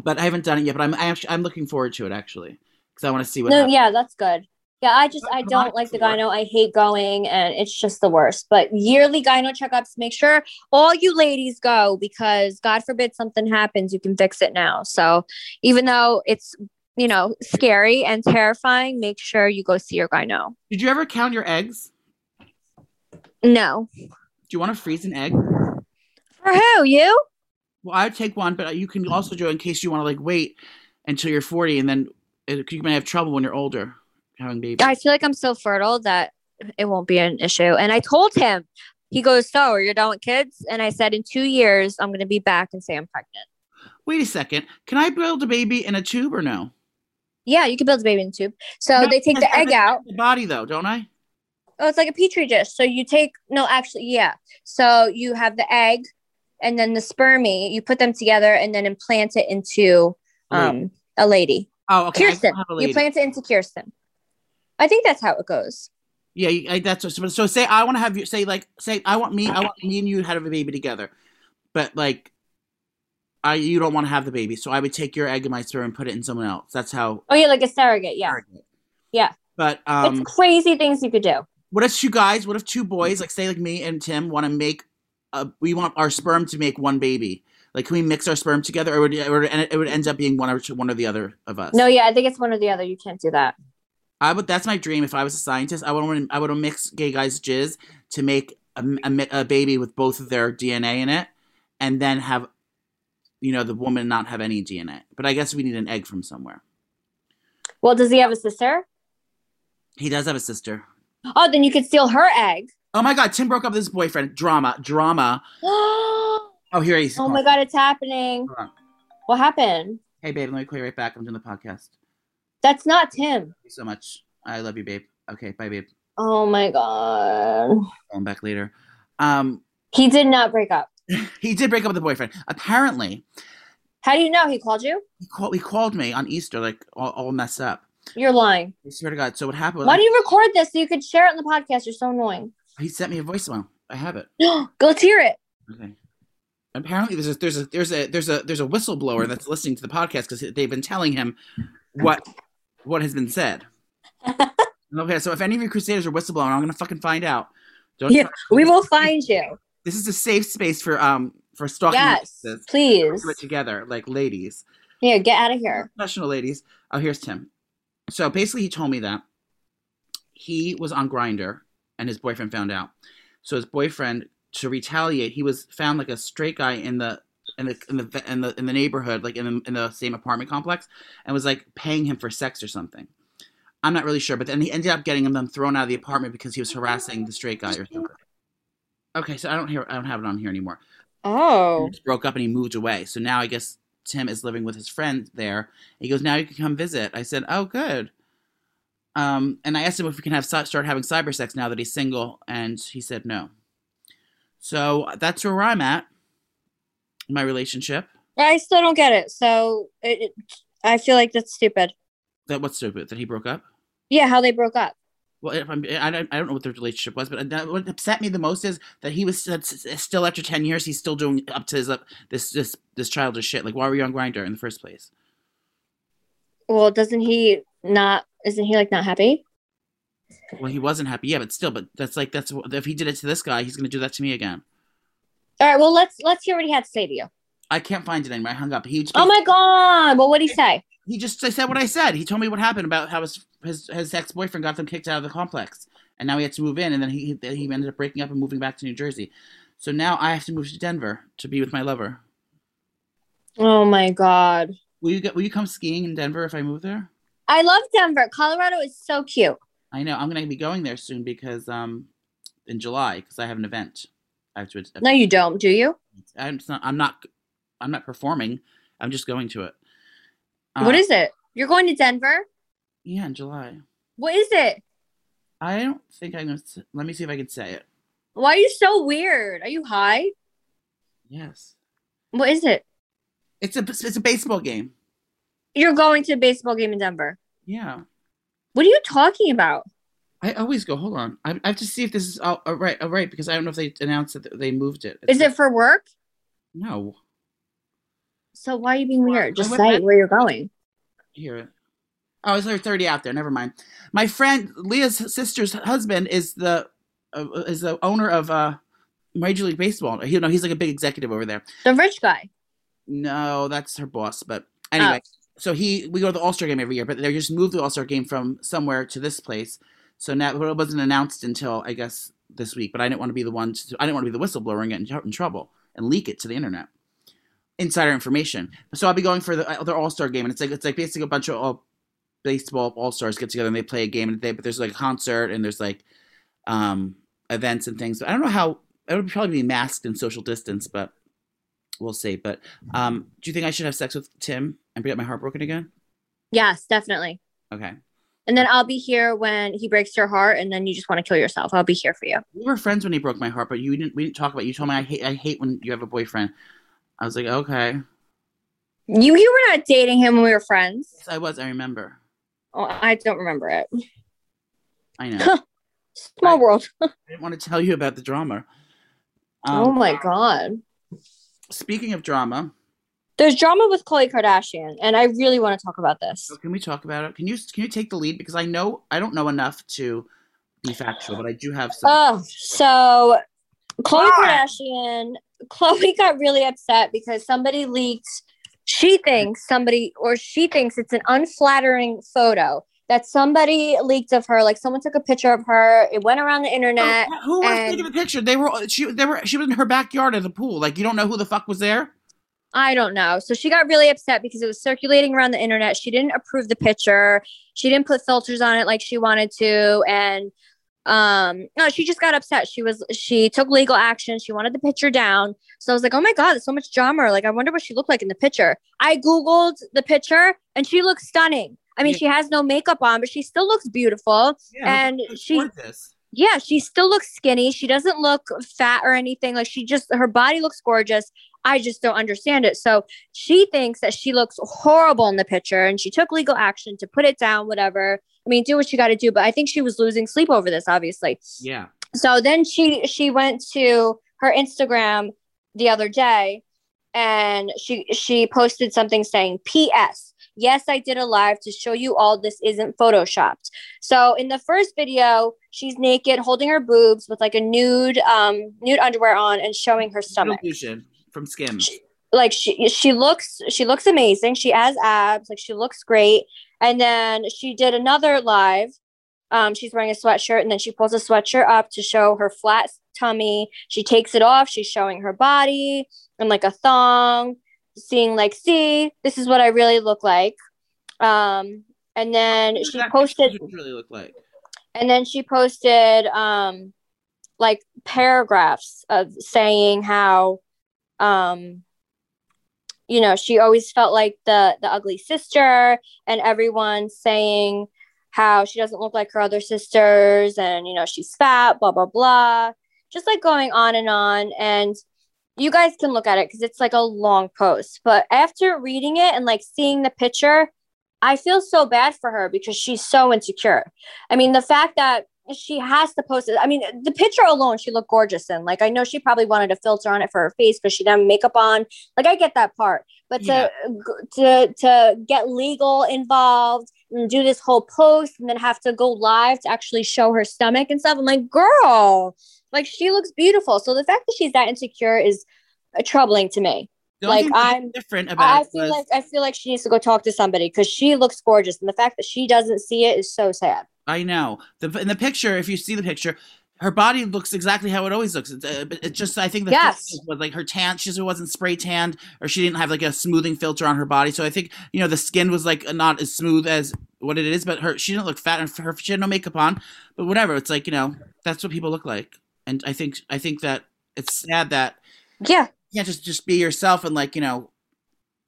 but I haven't done it yet. But I'm I actually I'm looking forward to it actually because I want to see what. no, happens. yeah, that's good. Yeah, I just I don't like the gyno. I hate going, and it's just the worst. But yearly gyno checkups, make sure all you ladies go because God forbid something happens, you can fix it now. So even though it's you know scary and terrifying, make sure you go see your gyno. Did you ever count your eggs? No, Do you want to freeze an egg? for who you? Well, I would take one, but you can also do it in case you want to like wait until you're 40 and then it, you may have trouble when you're older having babies. I feel like I'm so fertile that it won't be an issue. And I told him, he goes, So are you done with kids? And I said, In two years, I'm going to be back and say I'm pregnant. Wait a second. Can I build a baby in a tube or no? Yeah, you can build a baby in a tube. So No, they take the egg out. The body though, don't I? Oh, it's like a petri dish. So you take, no, actually, yeah. So you have the egg and then the spermie, you put them together and then implant it into um, a lady. Oh, okay. Kirsten. a You plant it into Kirsten. I think that's how it goes. Yeah, I, that's so, so. Say I want to have you say like say I want me I want me and you to have a baby together, but like, I you don't want to have the baby, so I would take your egg and my sperm and put it in someone else. That's how. Oh, yeah, like a surrogate. Yeah. Yeah. But um, it's crazy things you could do. what if two guys? What if two boys, like say like me and Tim, want to make a? We want our sperm to make one baby. Like, can we mix our sperm together, or would it, or it would end up being one or two, one or the other of us? No, yeah, I think it's one or the other. You can't do that. I would. That's my dream. If I was a scientist, I would. want I would mix gay guys' jizz to make a, a a baby with both of their DNA in it, and then have, you know, the woman not have any DNA. But I guess we need an egg from somewhere. Well, does he have a sister? He does have a sister. Oh, then you could steal her egg. Oh my God! Tim broke up with his boyfriend. Drama. Drama. oh Oh, here he's. Oh my god, it's happening. What happened? Hey, babe. Let me call you right back. I'm doing the podcast. That's not Tim. Thank you so much. I love you, babe. Okay, bye, babe. Oh my god. Him back later. Um, He did not break up. he did break up with the boyfriend. Apparently, How do you know he called you? he called. He called me on Easter, like all, all messed up. You're lying. I swear to God. So what happened? Why do you record this so you could share it on the podcast? You're so annoying. He sent me a voicemail. I have it. Go, let's hear it. Okay. Apparently, there's a there's a there's a there's a there's a whistleblower that's listening to the podcast because they've been telling him what what has been said. okay, so if any of you crusaders are whistleblowing, I'm gonna fucking find out. Don't Yeah, we will find you. This is a safe space for um for stalking. Yes, witnesses. please. Do it together, like ladies, Yeah, get out of here. professional ladies. Oh, here's Tim. So basically, he told me that he was on Grindr and his boyfriend found out. So his boyfriend, to retaliate, he was found like a straight guy in the in the in the in the in the neighborhood, like in the in the same apartment complex, and was like paying him for sex or something. I'm not really sure, but then he ended up getting them thrown out of the apartment because he was harassing the straight guy or something. Okay, so I don't hear I don't have it on here anymore. Oh. He broke up and he moved away. So now I guess Tim is living with his friend there. He goes, now you can come visit. I said, oh, good. Um, and I asked him if we can have start having cyber sex now that he's single, and he said no. So that's where I'm at. My relationship. I still don't get it. So it, it, I feel like that's stupid. That what's stupid that he broke up. Yeah, how they broke up. Well, if I'm, I don't, I don't know what their relationship was, but that, what upset me the most is that he was still after ten years, he's still doing up to his up this this this childish shit. Like, why were you on Grindr in the first place? Well, doesn't he not? Isn't he like not happy? Well, he wasn't happy, yeah, but still, but that's like that's if he did it to this guy, he's gonna do that to me again. All right. Well, let's let's hear what he had to say to you. I can't find it anymore. I hung up. He just, Oh my god. Well, what did he say? he just I said what I said. He told me what happened about how his his, his ex boyfriend got them kicked out of the complex, and now he had to move in, and then he he ended up breaking up and moving back to New Jersey. So now I have to move to Denver to be with my lover. Oh my god. Will you get? Will you come skiing in Denver if I move there? I love Denver. Colorado is so cute. I know I'm gonna be going there soon because um in July because I have an event. No, you don't, do you? I'm not. I'm not. I'm not performing. I'm just going to it. what Uh, is it? You're going to Denver? Yeah, in July. What is it? I don't think I'm gonna. Let me see if I can say it. Why are you so weird? Are you high? Yes. What is it? It's a. It's a baseball game. You're going to a baseball game in Denver. Yeah. What are you talking about? I always go. Hold on. I, I have to see if this is all, all right. All right, because I don't know if they announced that they moved it. Is it for work? No. So why are you being weird? Just say where you're going. Here. Oh, is there thirty out there? Never mind. My friend Leah's sister's husband is the uh, is the owner of uh Major League Baseball. You know, he's like a big executive over there. The rich guy. No, that's her boss. But anyway, so he we go to the All Star game every year, but they just moved the All Star game from somewhere to this place. So now it wasn't announced until I guess this week. But I didn't want to be the one. To, I didn't want to be the whistleblower and get in, in trouble and leak it to the internet. Insider information. So I'll be going for the other All Star game, and it's like it's like basically a bunch of all baseball All Stars get together and they play a game, and they but there's like a concert and there's like um events and things. But I don't know how it would probably be masked and social distance, but we'll see. But um, do you think I should have sex with Tim and get my heart broken again? Yes, definitely. Okay. And then I'll be here when he breaks your heart, and then you just want to kill yourself. I'll be here for you. We were friends when he broke my heart, but you didn't. We didn't talk about. It. You told me I hate. I hate when you have a boyfriend. I was like, okay. You you were not dating him when we were friends. Yes, I was. I remember. Oh, I don't remember it. I know. Small world. I didn't want to tell you about the drama. Um, oh my god. Speaking of drama, There's drama with Khloe Kardashian, and I really want to talk about this. Oh, can we talk about it? Can you can you take the lead because I know I don't know enough to be factual, but I do have some. Oh, so Khloe Why? Kardashian, Khloe got really upset because somebody leaked. She thinks somebody, or she thinks it's an unflattering photo that somebody leaked of her. Like someone took a picture of her. It went around the internet. Oh, who was and- taking the picture? They were she they were she was in her backyard at the pool. Like you don't know who the fuck was there. I don't know. So she got really upset because it was circulating around the internet. She didn't approve the picture. She didn't put filters on it like she wanted to. And um no, she just got upset. She was she took legal action. She wanted the picture down. So I was like, oh my God, there's so much drama. Like, I wonder what she looked like in the picture. I Googled the picture and she looks stunning. I mean, Yeah. she has no makeup on, but she still looks beautiful. Yeah, and she gorgeous. yeah, she still looks skinny. She doesn't look fat or anything. Like she just her body looks gorgeous. I just don't understand it. So she thinks that she looks horrible in the picture and she took legal action to put it down, whatever. I mean, do what you got to do, but I think she was losing sleep over this, obviously. Yeah. So then she she went to her Instagram the other day and she she posted something saying PS Yes, I did a live to show you all this isn't photoshopped. So in the first video, she's naked, holding her boobs with like a nude um nude underwear on and showing her stomach. Illusion from Skims. Like she she looks she looks amazing. She has abs, like she looks great. And then she did another live. Um, she's wearing a sweatshirt and then she pulls a sweatshirt up to show her flat tummy. She takes it off, she's showing her body and like a thong, seeing like, see, this is what I really look like. Um, and then she posted really look like. and then she posted um like paragraphs of saying how um you know she always felt like the the ugly sister and everyone saying how she doesn't look like her other sisters and you know she's fat blah blah blah just like going on and on and you guys can look at it because it's like a long post but after reading it and like seeing the picture I feel so bad for her because she's so insecure. I mean, the fact that she has to post it. I mean, the picture alone, she looked gorgeous in. Like, I know she probably wanted a filter on it for her face because she didn't have makeup on. Like, I get that part. But to to to get legal involved and do this whole post and then have to go live to actually show her stomach and stuff, I'm like, girl, like she looks beautiful. So the fact that she's that insecure is uh, troubling to me. The Like, I'm- different about I it feel was, like I feel like she needs to go talk to somebody because she looks gorgeous, and the fact that she doesn't see it is so sad. I know the in the picture. If you see the picture, her body looks exactly how it always looks. It's, uh, it's just I think the Yes. was like her tan. She just wasn't spray tanned, or she didn't have like a smoothing filter on her body. So I think you know the skin was like not as smooth as what it is. But her she didn't look fat, and her she had no makeup on. But whatever, it's like you know that's what people look like. And I think I think that it's sad that Yeah. you can't just just be yourself and like you know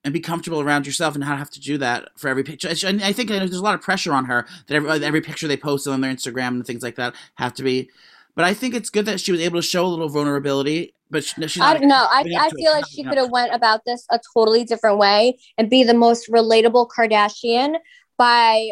and be comfortable around yourself and not have to do that for every picture. And I think there's a lot of pressure on her that every, uh, every picture they post on their Instagram and things like that have to be. But I think it's good that she was able to show a little vulnerability. But she, she's I don't know. I, I feel like she could have went about this a totally different way and be the most relatable Kardashian by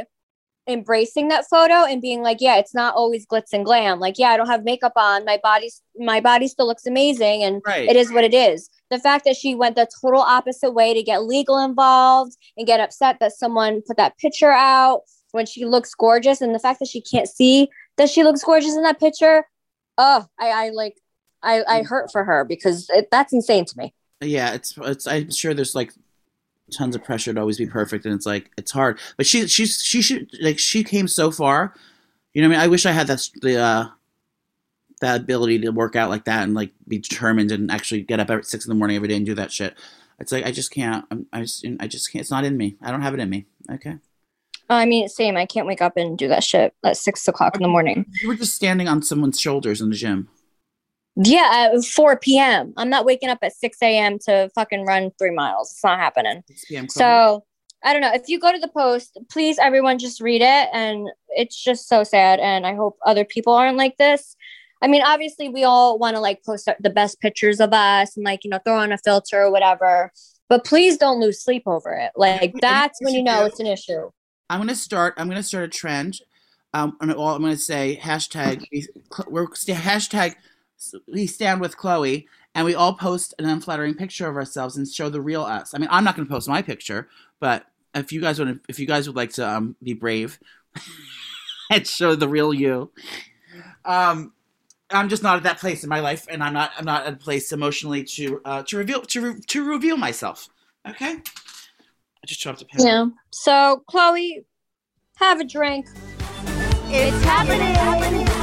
embracing that photo and being like, yeah, it's not always glitz and glam. Like, yeah, I don't have makeup on. My body's my body still looks amazing and Right. it is what it is. The fact that she went the total opposite way to get legal involved and get upset that someone put that picture out when she looks gorgeous and the fact that she can't see that she looks gorgeous in that picture. Oh, I, I like I. I hurt for her because it, that's insane to me. yeah, it's it's. I'm sure there's like tons of pressure to always be perfect, and it's like it's hard. But she she's she should like she came so far. You know I mean? I wish I had that the uh that ability to work out like that and like be determined and actually get up at six in the morning every day and do that shit. It's like I just can't. I'm, I just I just can't. It's not in me. I don't have it in me. Okay. I mean, same. I can't wake up and do that shit at six o'clock in the morning. You were just standing on someone's shoulders in the gym. Yeah, at 4 p.m. I'm not waking up at 6 a.m. to fucking run three miles. It's not happening. So I don't know. If you go to the post, please, everyone, just read it. And it's just so sad. And I hope other people aren't like this. I mean, obviously, we all want to like post the best pictures of us and like, you know, throw on a filter or whatever. But please don't lose sleep over it. Like, that's when you know it's an issue. I'm gonna start. I'm gonna start a trend. Um, and all I'm gonna say hashtag. We're hashtag. We stand with Khloe, and we all post an unflattering picture of ourselves and show the real us. I mean, I'm not gonna post my picture, but if you guys want to, if you guys would like to um, be brave and show the real you, um, I'm just not at that place in my life, and I'm not. I'm not at a place emotionally to uh, to reveal to re- to reveal myself. Okay. I just dropped a pen. Yeah. So, Khloe, have a drink. It's happening.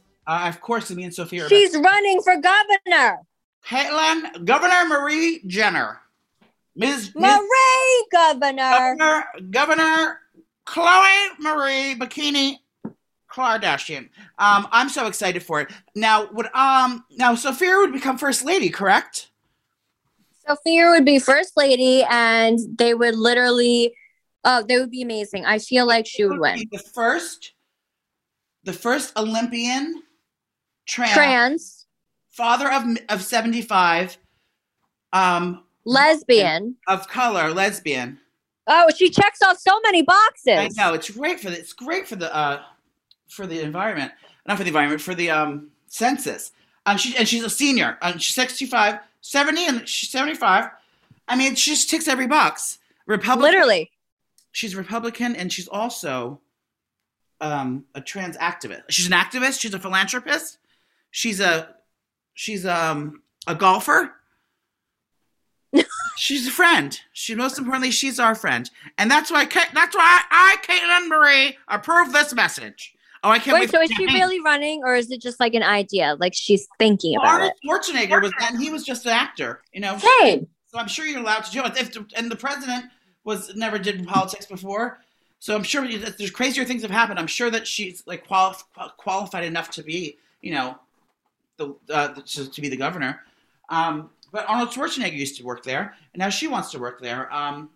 Uh, of course, me and Sophia. Are She's running for governor. Caitlyn, Governor Marie Jenner, Ms. Ms. Marie governor. Governor, Governor Khloe Marie Bikini Kardashian. Um, I'm so excited for it. Now, would um, now Sophia would become first lady, correct? Sophia would be first lady, and they would literally, oh, they would be amazing. I feel like she would win. be the first, the first Olympian trans, Trans, father of of 75, um, lesbian. of color, lesbian. Oh, she checks off so many boxes. I know it's great for the it's great for the uh for the environment, not for the environment, for the um census. Um, she and she's a senior. Um, she's 65, 70, and she's 75. I mean, she just ticks every box. Republican. Literally. she's Republican, and she's also um a trans activist. She's an activist. She's a philanthropist. She's a she's um a golfer. she's a friend. She most importantly, she's our friend, and that's why that's why I, Caitlyn Marie, approve this message. Oh, I can't Wait, wait. so is she really running, or is it just like an idea? Like she's thinking about Arnold it. Schwarzenegger was that, and he was just an actor, you know. Same. So I'm sure you're allowed to do it. If and the president was never did politics before, so I'm sure there's crazier things have happened. I'm sure that she's like quali- qualified enough to be, you know, the uh, to, to be the governor. Um, but Arnold Schwarzenegger used to work there, and now she wants to work there. Um,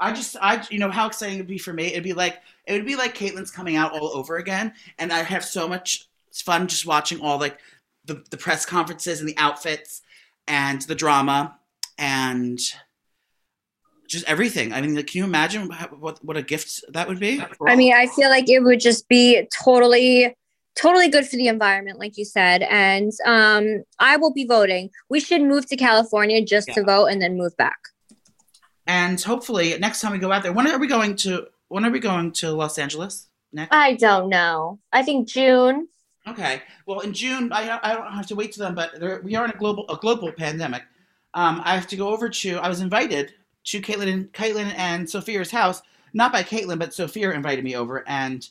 I just, I, you know, how exciting it'd be for me. It'd be like, it would be like Caitlyn's coming out all over again, and I have so much fun just watching all like the the press conferences and the outfits and the drama and just everything. I mean, like, can you imagine what what a gift that would be? I mean, I feel like it would just be totally, totally good for the environment, like you said. And um, I will be voting. We should move to California just to vote and then move back. and hopefully next time we go out there, when are we going to? When are we going to Los Angeles next? I don't know. I think June. Okay. Well, in June, I, I don't have to wait to them, but there, we are in a global a global pandemic. Um, I have to go over to. I was invited to Caitlyn and Caitlyn and Sophia's house, not by Caitlyn, but Sophia invited me over, and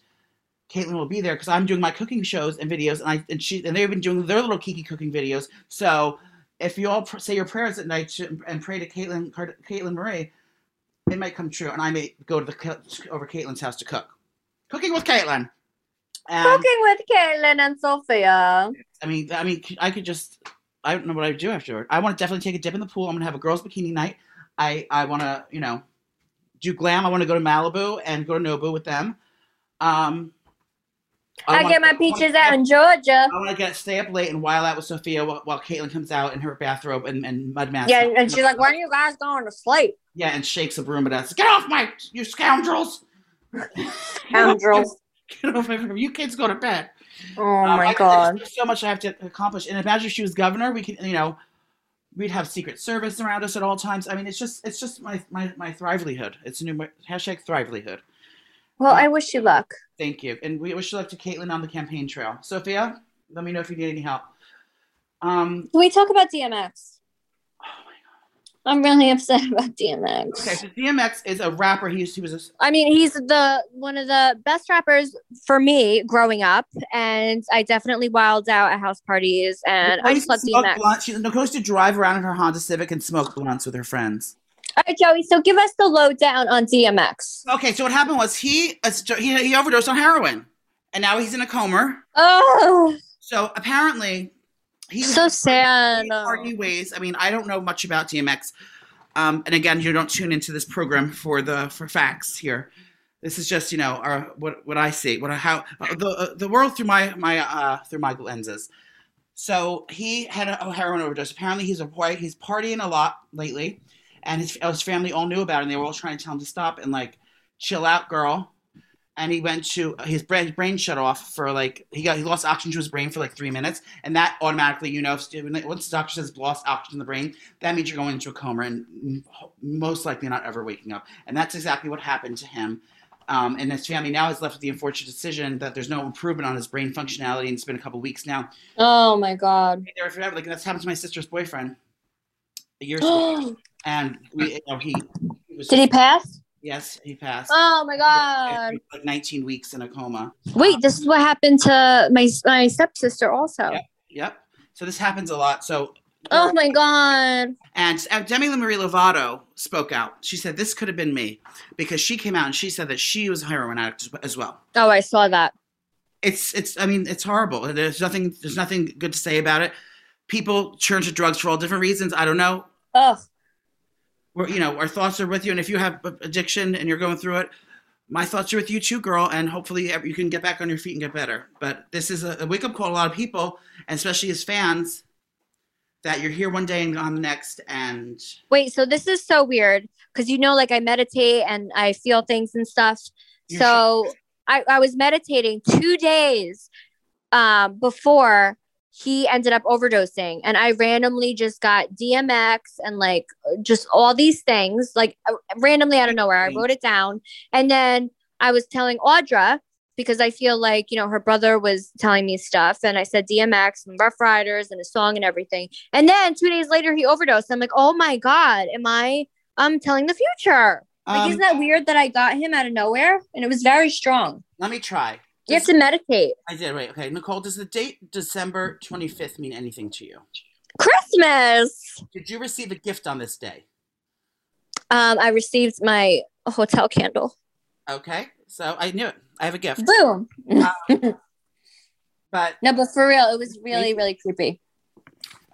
Caitlyn will be there because I'm doing my cooking shows and videos, and I and she and they've been doing their little kiki cooking videos. So if you all pr- say your prayers at night to- and pray to Caitlyn Caitlyn Marie, it might come true, and I may go to the over Caitlyn's house to cook. Cooking with Caitlyn. And- Cooking with Caitlyn and Sophia. I mean, I mean, I could just. I don't know what I would do afterward. I want to definitely take a dip in the pool. I'm gonna have a girls' bikini night. I I want to, you know, do glam. I want to go to Malibu and go to Nobu with them. Um, I, wanna- get my peaches out up- in Georgia. I want to get stay up late and while out with Sophia while, while Caitlyn comes out in her bathrobe and, and mud mask. Yeah, and she's like, "When are you guys going to sleep?" yeah, and shakes a broom at us. Get off my, you scoundrels! Scoundrels. Get off my broom. You kids go to bed. Oh Um, my I- god. There's so much I have to accomplish. And imagine if she was governor, we could, you know, we'd have Secret Service around us at all times. I mean, it's just, it's just my my my thrivelihood. It's a new hashtag thrivelihood. Well, I wish you luck. Thank you, and we wish you luck to Caitlyn on the campaign trail. Sophia, let me know if you need any help. Um, Can we talk about DMX? Oh my god. I'm really upset about DMX. okay, so DMX is a rapper. He he was a, I mean, he's the one of the best rappers for me growing up, and I definitely wilded out at house parties, and I just love DMX. blunt. She goes to drive around in her Honda Civic and smoke blunts with her friends. All right, Joey. So give us the lowdown on DMX. Okay, so what happened was he he, he overdosed on heroin, and now he's in a coma. Oh, So apparently, he's so sad. Party ways. I mean, I don't know much about DMX, um, and again, you don't tune into this program for the for facts here. This is just you know our, what what I see, what I, how uh, the uh, the world through my my uh, through my lenses. So he had a, a heroin overdose. Apparently, he's a boy. He's partying a lot lately, and his his family all knew about it. and They were all trying to tell him to stop and like chill out, girl. And he went to his brain, his brain shut off for like he got he lost oxygen to his brain for like three minutes, and that automatically you know if, once the doctor says lost oxygen in the brain, that means you're going into a coma and most likely not ever waking up. And that's exactly what happened to him. Um, and his family now is left with the unfortunate decision that there's no improvement on his brain functionality, and it's been a couple weeks now. Oh my god. Like that's happened to my sister's boyfriend a year ago, and we, you know, he, he was he pass? Yes, he passed. Oh my god. Like 19 weeks in a coma. Wait, this is what happened to my my stepsister also. Yep. Yep. So this happens a lot. So Oh my god. And uh, Demi Marie Lovato spoke out. She said this could have been me because she came out and she said that she was a heroin addict as- as well. Oh, I saw that. It's it's I mean it's horrible. There's nothing there's nothing good to say about it. People turn to drugs for all different reasons. I don't know. Ugh. We're, you know, our thoughts are with you. And if you have addiction and you're going through it, my thoughts are with you too, girl. And hopefully you can get back on your feet and get better. But this is a, wake up call to a lot of people, and especially as fans, that you're here one day and gone the next. And Wait, so this is so weird because you know, like I meditate and I feel things and stuff. You're so I, I was meditating two days um, before he ended up overdosing, and I randomly just got DMX and like just all these things, like uh, randomly out of nowhere. I wrote it down, and then I was telling Audra because I feel like you know her brother was telling me stuff, and I said DMX and Ruff Ryders and a song and everything, and then two days later he overdosed. I'm like, oh my god, am I um telling the future? Like, Um, isn't that weird that I got him out of nowhere? And it was very strong. let me try. You have to meditate. I did. right. Okay. Nicole, does the date December 25th mean anything to you? Christmas. Did you receive a gift on this day? Um, I received my hotel candle. Okay. So I knew it. I have a gift. Boom. But No, but for real, it was really, really creepy.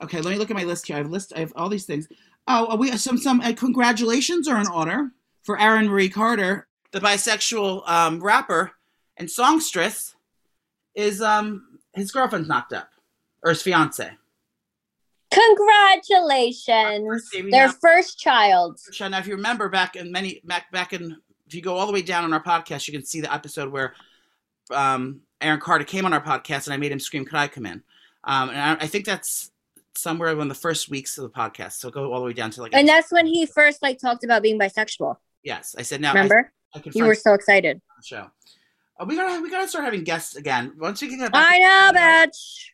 okay, let me look at my list here. I have list. I have all these things. Oh, are we some some uh, congratulations are in order for Aaron Marie Carter, the bisexual um, rapper and songstress, is um his girlfriend's knocked up, or his fiance. Congratulations. baby Their now. first child. Now, if you remember back in many back back in, if you go all the way down on our podcast, you can see the episode where um, Aaron Carter came on our podcast, and I made him scream, "Could I come in?" Um, and I, I think that's somewhere in the first weeks of the podcast. So go all the way down to like. And that's when he first like talked about being bisexual. yes, I said now. Remember? I, I You were so excited. show. Uh, we gotta we gotta start having guests again. Once we can get back, I know, bitch.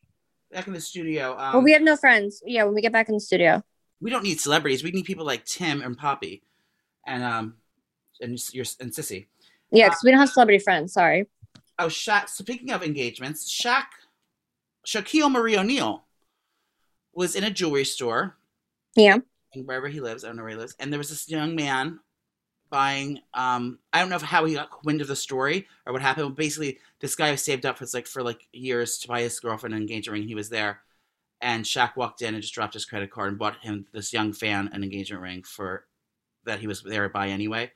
back in the studio. Um, well, we have no friends. Yeah, when we get back in the studio. we don't need celebrities. We need people like Tim and Poppy, and um, and your and Sissy. Yeah, because we don't have celebrity friends. Sorry. Oh, Shaq. Speaking of engagements, Shaq, Shaquille Marie O'Neal was in a jewelry store Yeah. wherever he lives. I don't know where he lives. And there was this young man buying. Um, I don't know how he got wind of the story or what happened. But basically, this guy saved up for like for like years to buy his girlfriend an engagement ring. He was there, and Shaq walked in and just dropped his credit card and bought him this young fan an engagement ring for that he was there to buy anyway.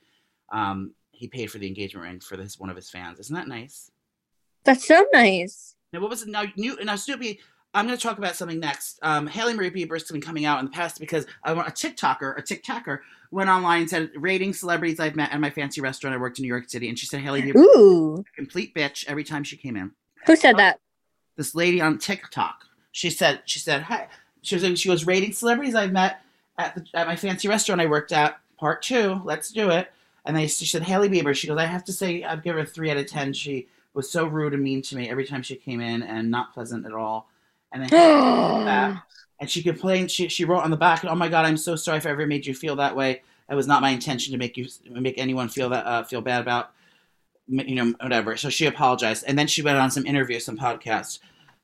Um, he paid for the engagement ring for this one of his fans. Isn't that nice? That's so nice. Now, what was it? Now, new, now Snooki, I'm going to talk about something next. Um, Hailey Marie Bieber has been coming out in the past because I want a TikToker, a TikToker, went online and said, rating celebrities I've met at my fancy restaurant I worked in New York City. And she said Hailey Ooh. complete bitch every time she came in. Who said that? This lady on TikTok, she said, she said, hi. She was, she was rating celebrities I've met at, the, at my fancy restaurant I worked at. Part two, let's do it. And they, she said, Hailey Bieber, she goes, I have to say, I'd give her a three out of 10. She was so rude and mean to me every time she came in and not pleasant at all. And then that. And she complained. She she wrote on the back, "Oh my God, I'm so sorry if I ever made you feel that way. It was not my intention to make you make anyone feel that uh, feel bad about you know whatever." So she apologized, and then she went on some interviews, some podcasts,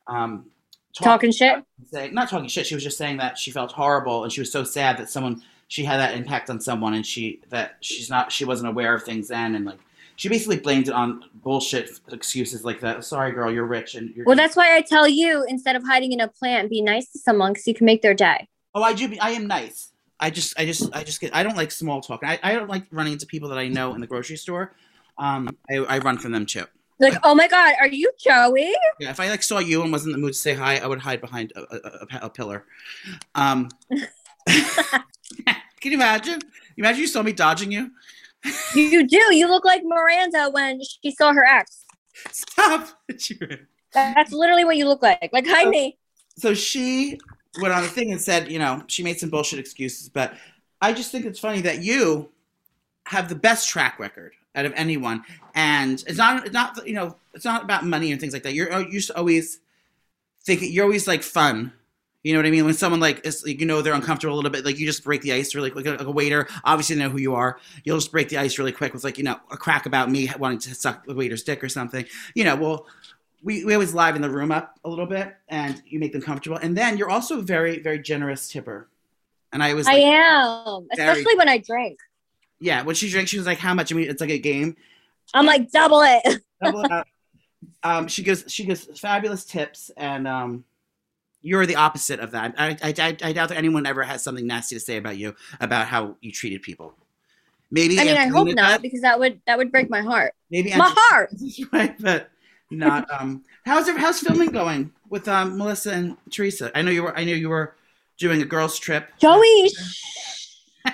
um, Talking shit? saying not talking shit. She was just saying that she felt horrible and she was so sad that someone she had that impact on someone, and she that she's not she wasn't aware of things then, and like she basically blamed it on bullshit excuses like that. Sorry, girl, you're rich and you're Well, that's why I tell you instead of hiding in a plant, be nice to someone because you can make their day. Oh, I do. Be, I am nice. I just, I just, I just get. I don't like small talk. I, I don't like running into people that I know in the grocery store. Um, I, I run from them too. Like, oh my God, are you Joey? Yeah, if I like saw you and was in the mood to say hi, I would hide behind a, a, a, a pillar. Um, can you imagine? Imagine you saw me dodging you. You do. You look like Miranda when she saw her ex. Stop. That's literally what you look like. Like, hi, me. so she went on the thing and said, you know, she made some bullshit excuses, but I just think it's funny that you have the best track record out of anyone, and it's not, it's not, you know, it's not about money and things like that. You're, you used to always thinking, you're always like fun. You know what I mean? When someone like is, like, you know, they're uncomfortable a little bit, like you just break the ice really quick. Like a, like a waiter, obviously know who you are. You'll just break the ice really quick with like, you know, a crack about me wanting to suck the waiter's dick or something. You know, well, we, we always liven the room up a little bit and you make them comfortable. And then you're also a very, very generous tipper. And I was I am, very- especially when I drink. yeah, when she drinks, she was like, how much? I mean, it's like a game. I'm like, double it. Double it up. Um, she gives, she gives fabulous tips and, um, you're the opposite of that. I, I, I, I doubt that anyone ever has something nasty to say about you, about how you treated people. Maybe I mean, I hope not does. because that would that would break my heart. Maybe My Ange- heart. right, but not. Um, how's it, how's filming going with um, Melissa and Teresa? I know you were. I know you were doing a girls' trip. Joey.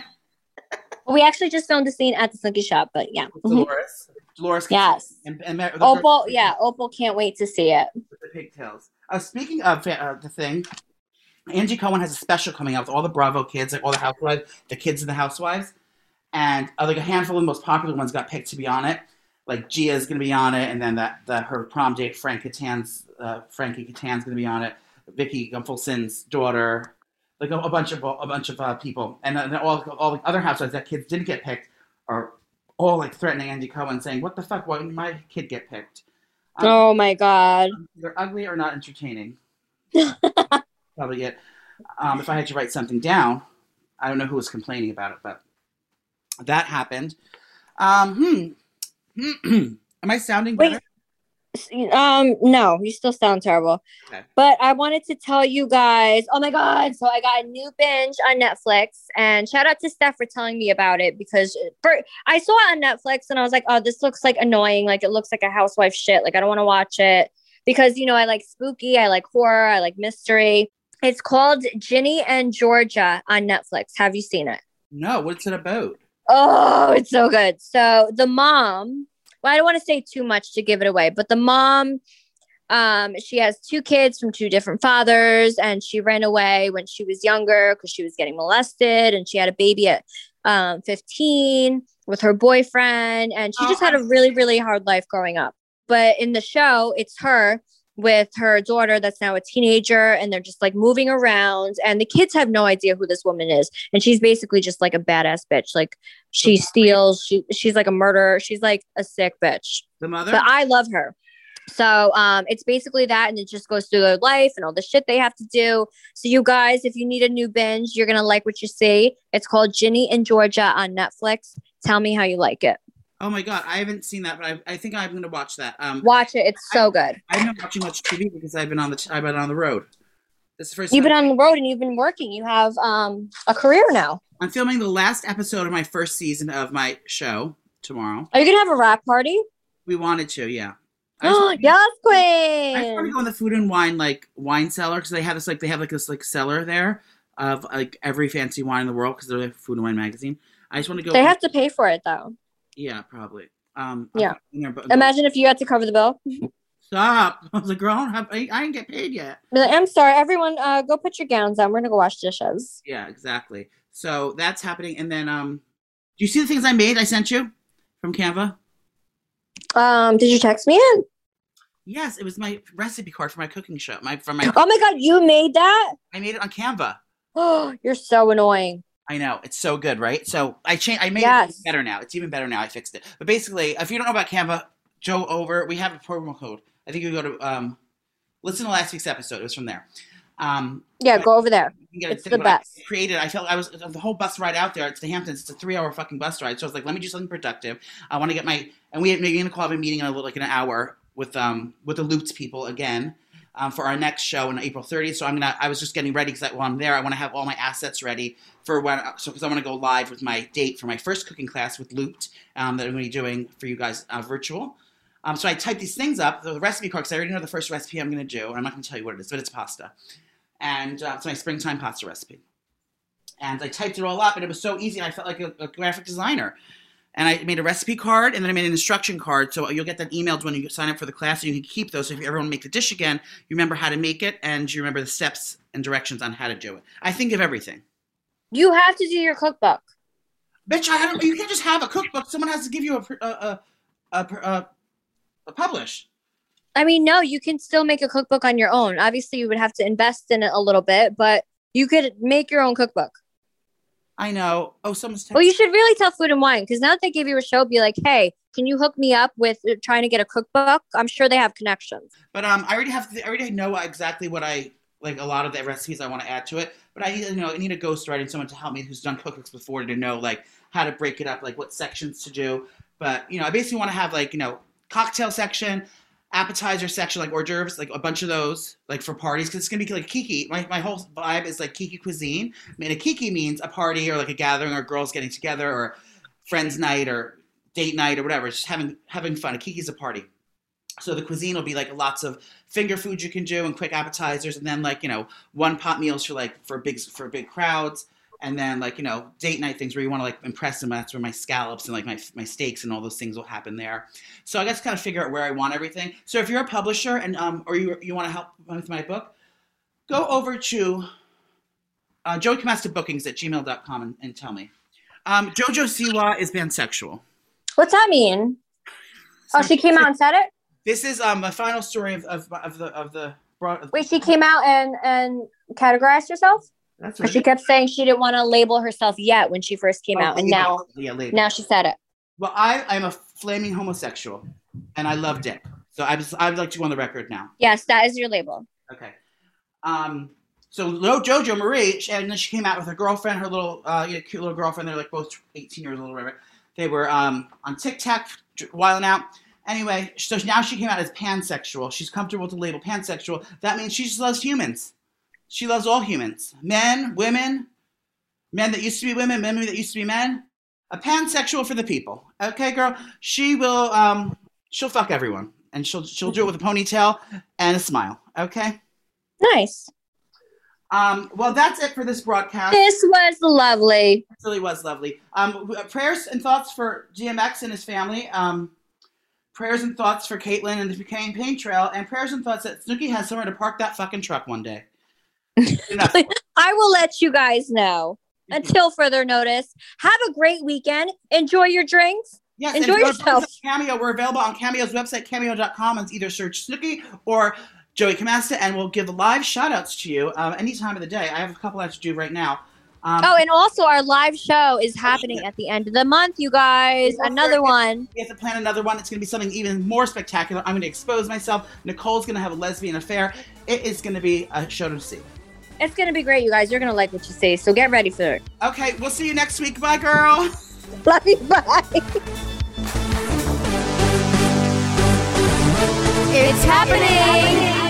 we actually just filmed a scene at the Snooki Shop, but yeah. with Dolores. Dolores. Yes. And, and Opal, yeah, Opal can't wait to see it. With the pigtails. Uh, speaking of uh, the thing, Andy Cohen has a special coming out with all the Bravo kids, like all the housewives, the kids and the housewives, and uh, like a handful of the most popular ones got picked to be on it. Like Gia's going to be on it, and then that her prom date, Frank Catan's, uh, Frankie Catan's going to be on it. Vicki Gunvalson's daughter, like a, a bunch of a bunch of uh, people, and then all all the other housewives that kids didn't get picked are all like threatening Andy Cohen, saying, "What the fuck? Why didn't my kid get picked?" Um, Oh my god. they're ugly or not entertaining. Probably it. Um, if I had to write something down, I don't know who was complaining about it, but that happened. Um, hmm. Am I sounding Wait. better? Um, no, you still sound terrible. Okay. But I wanted to tell you guys. Oh my god! So I got a new binge on Netflix, and shout out to Steph for telling me about it because for, I saw it on Netflix and I was like, oh, this looks like annoying. Like it looks like a housewife shit. Like I don't want to watch it because you know I like spooky, I like horror, I like mystery. It's called Ginny and Georgia on Netflix. Have you seen it? No, what's it about? Oh, it's so good. So the mom, well, I don't want to say too much to give it away, but the mom, um, she has two kids from two different fathers, and she ran away when she was younger because she was getting molested, and she had a baby at um 15 with her boyfriend, and she just had a really, really hard life growing up. But in the show, it's her with her daughter that's now a teenager and they're just like moving around and the kids have no idea who this woman is. And she's basically just like a badass bitch. Like she steals she she's like a murderer. She's like a sick bitch. The mother? but i love her. So um it's basically that and it just goes through their life and all the shit they have to do. So you guys if you need a new binge you're gonna like what you see. It's called ginny in georgia on netflix. Tell me how you like it oh my god, I haven't seen that, but I, I think I'm gonna watch that. Um, watch it it's so good I've been watching much TV because I've been on the I've been on the road. This is the first You've been on the road and you've been working. You have um a career now. I'm filming the last episode of my first season of my show tomorrow. Are you gonna have a wrap party? We wanted to, yeah. Oh yes, I just want to go in the food and wine like wine cellar because they have this like they have like this like cellar there of like every fancy wine in the world because they're like food and wine magazine. I just want to go. They have to pay for it though. Yeah, probably. Um, Yeah. There, but- Imagine if you had to cover the bill. Stop! I was like, girl, I, don't have, I, I didn't get paid yet. Like, I'm sorry, everyone. Uh, go put your gowns on. We're gonna go wash dishes. Yeah, exactly. So that's happening, and then um, do you see the things I made? I sent you from Canva. Um, did you text me it? Yes, it was my recipe card for my cooking show. My from my Oh my god, you made that? I made it on Canva. Oh, you're so annoying. I know it's so good, right? So I changed. I made Yes. it better now. It's even better now. I fixed it. But basically, if you don't know about Canva, Joe over. We have a promo code. I think you go to um, listen to last week's episode. It was from there. Um, Yeah, go over there. you can get It's the but I best. created. I felt I was the whole bus ride out there. It's the Hamptons. It's a three-hour fucking bus ride. So I was like, let me do something productive. I want to get my and we had maybe gonna call a meeting in a little like an hour with um with the Looped people again. Um, for our next show on April 30th, so I'm gonna. I was just getting ready because while I'm there, I want to have all my assets ready for when. So because I want to go live with my date for my first cooking class with Looped um, that I'm going to be doing for you guys uh, virtual. Um, so I typed these things up, the recipe card, because I already know the first recipe I'm going to do, and I'm not going to tell you what it is, but it's pasta, and uh, it's my springtime pasta recipe. And I typed it all up, and it was so easy, I felt like a, a graphic designer. And I made a recipe card, and then I made an instruction card. So you'll get that emailed when you sign up for the class, and you can keep those. So if you ever want to make the dish again, you remember how to make it, and you remember the steps and directions on how to do it. I think of everything. You have to do your cookbook. Bitch, I don't. You can't just have a cookbook. Someone has to give you a a a, a, a, a publish. I mean, no, you can still make a cookbook on your own. Obviously, you would have to invest in it a little bit, but you could make your own cookbook. I know. Oh, someone's. Well, you should really tell Food and Wine because now that they gave you a show, be like, hey, can you hook me up with uh, trying to get a cookbook? I'm sure they have connections. But um, I already have. I already know exactly what I like. A lot of the recipes I want to add to it. But I you know, I need a ghostwriter and someone to help me who's done cookbooks before to know like how to break it up, like what sections to do. But you know, I basically want to have like you know cocktail section, appetizer section, like hors d'oeuvres, like a bunch of those, like for parties, because it's gonna be like kiki. My my whole vibe is like kiki cuisine. I mean, a kiki means a party or like a gathering or girls getting together or friends night or date night or whatever. It's just having having fun. A kiki's a party. So the cuisine will be like lots of finger foods you can do and quick appetizers, and then like you know one pot meals for like for big for big crowds, and then like you know date night things where you want to like impress them. That's where my scallops and like my my steaks and all those things will happen there. So I guess kind of figure out where I want everything. So if you're a publisher and um or you you want to help with my book, go over to uh, Joey Camasta Bookings at gmail.com and, and tell me. Um, Jojo Siwa is pansexual. What's that mean? Oh, she came out and said it. This is um a final story of, of, of the of the. Wait, she came out and and categorized herself. That's she kept saying she didn't want to label herself yet when she first came Oh, out, and label. now yeah, now she said it. Well, I I'm a flaming homosexual, and I love dick. So I was I'd like to go on the record now. Yes, that is your label. Okay. Um. So no Jojo Marie, and then she came out with her girlfriend, her little uh, you know, cute little girlfriend. They're like both 18 years old, or whatever. They were um on TikTok, wilding out, Anyway, so now she came out as pansexual. She's comfortable with the label pansexual. That means she just loves humans. She loves all humans men, women, men that used to be women, women that used to be men. A pansexual for the people. Okay, girl? She will, um, she'll fuck everyone. And she'll, she'll do it with a ponytail and a smile. Okay? Nice. Um, well, that's it for this broadcast. This was lovely. It really was lovely. Um, prayers and thoughts for DMX and his family. Um, prayers and thoughts for Caitlyn and the campaign trail, and prayers and thoughts that Snooki has somewhere to park that fucking truck one day. I will let you guys know until further notice. Have a great weekend. Enjoy your drinks. Yes, Enjoy yourself. Cameo, we're available on Cameo's website, cameo.com, and either search Snooki or Joey Camasta, and we'll give live shout outs to you um, any time of the day. I have a couple I have to do right now. Um, Oh, and also our live show is happening at the end of the month, you guys. Another one. We have to plan another one. It's going to be something even more spectacular. I'm going to expose myself. Nicole's going to have a lesbian affair. It is going to be a show to see. It's gonna be great, you guys. You're gonna like what you see, so get ready for it. Okay, we'll see you next week. Bye, girl. Love you. Bye. It's happening.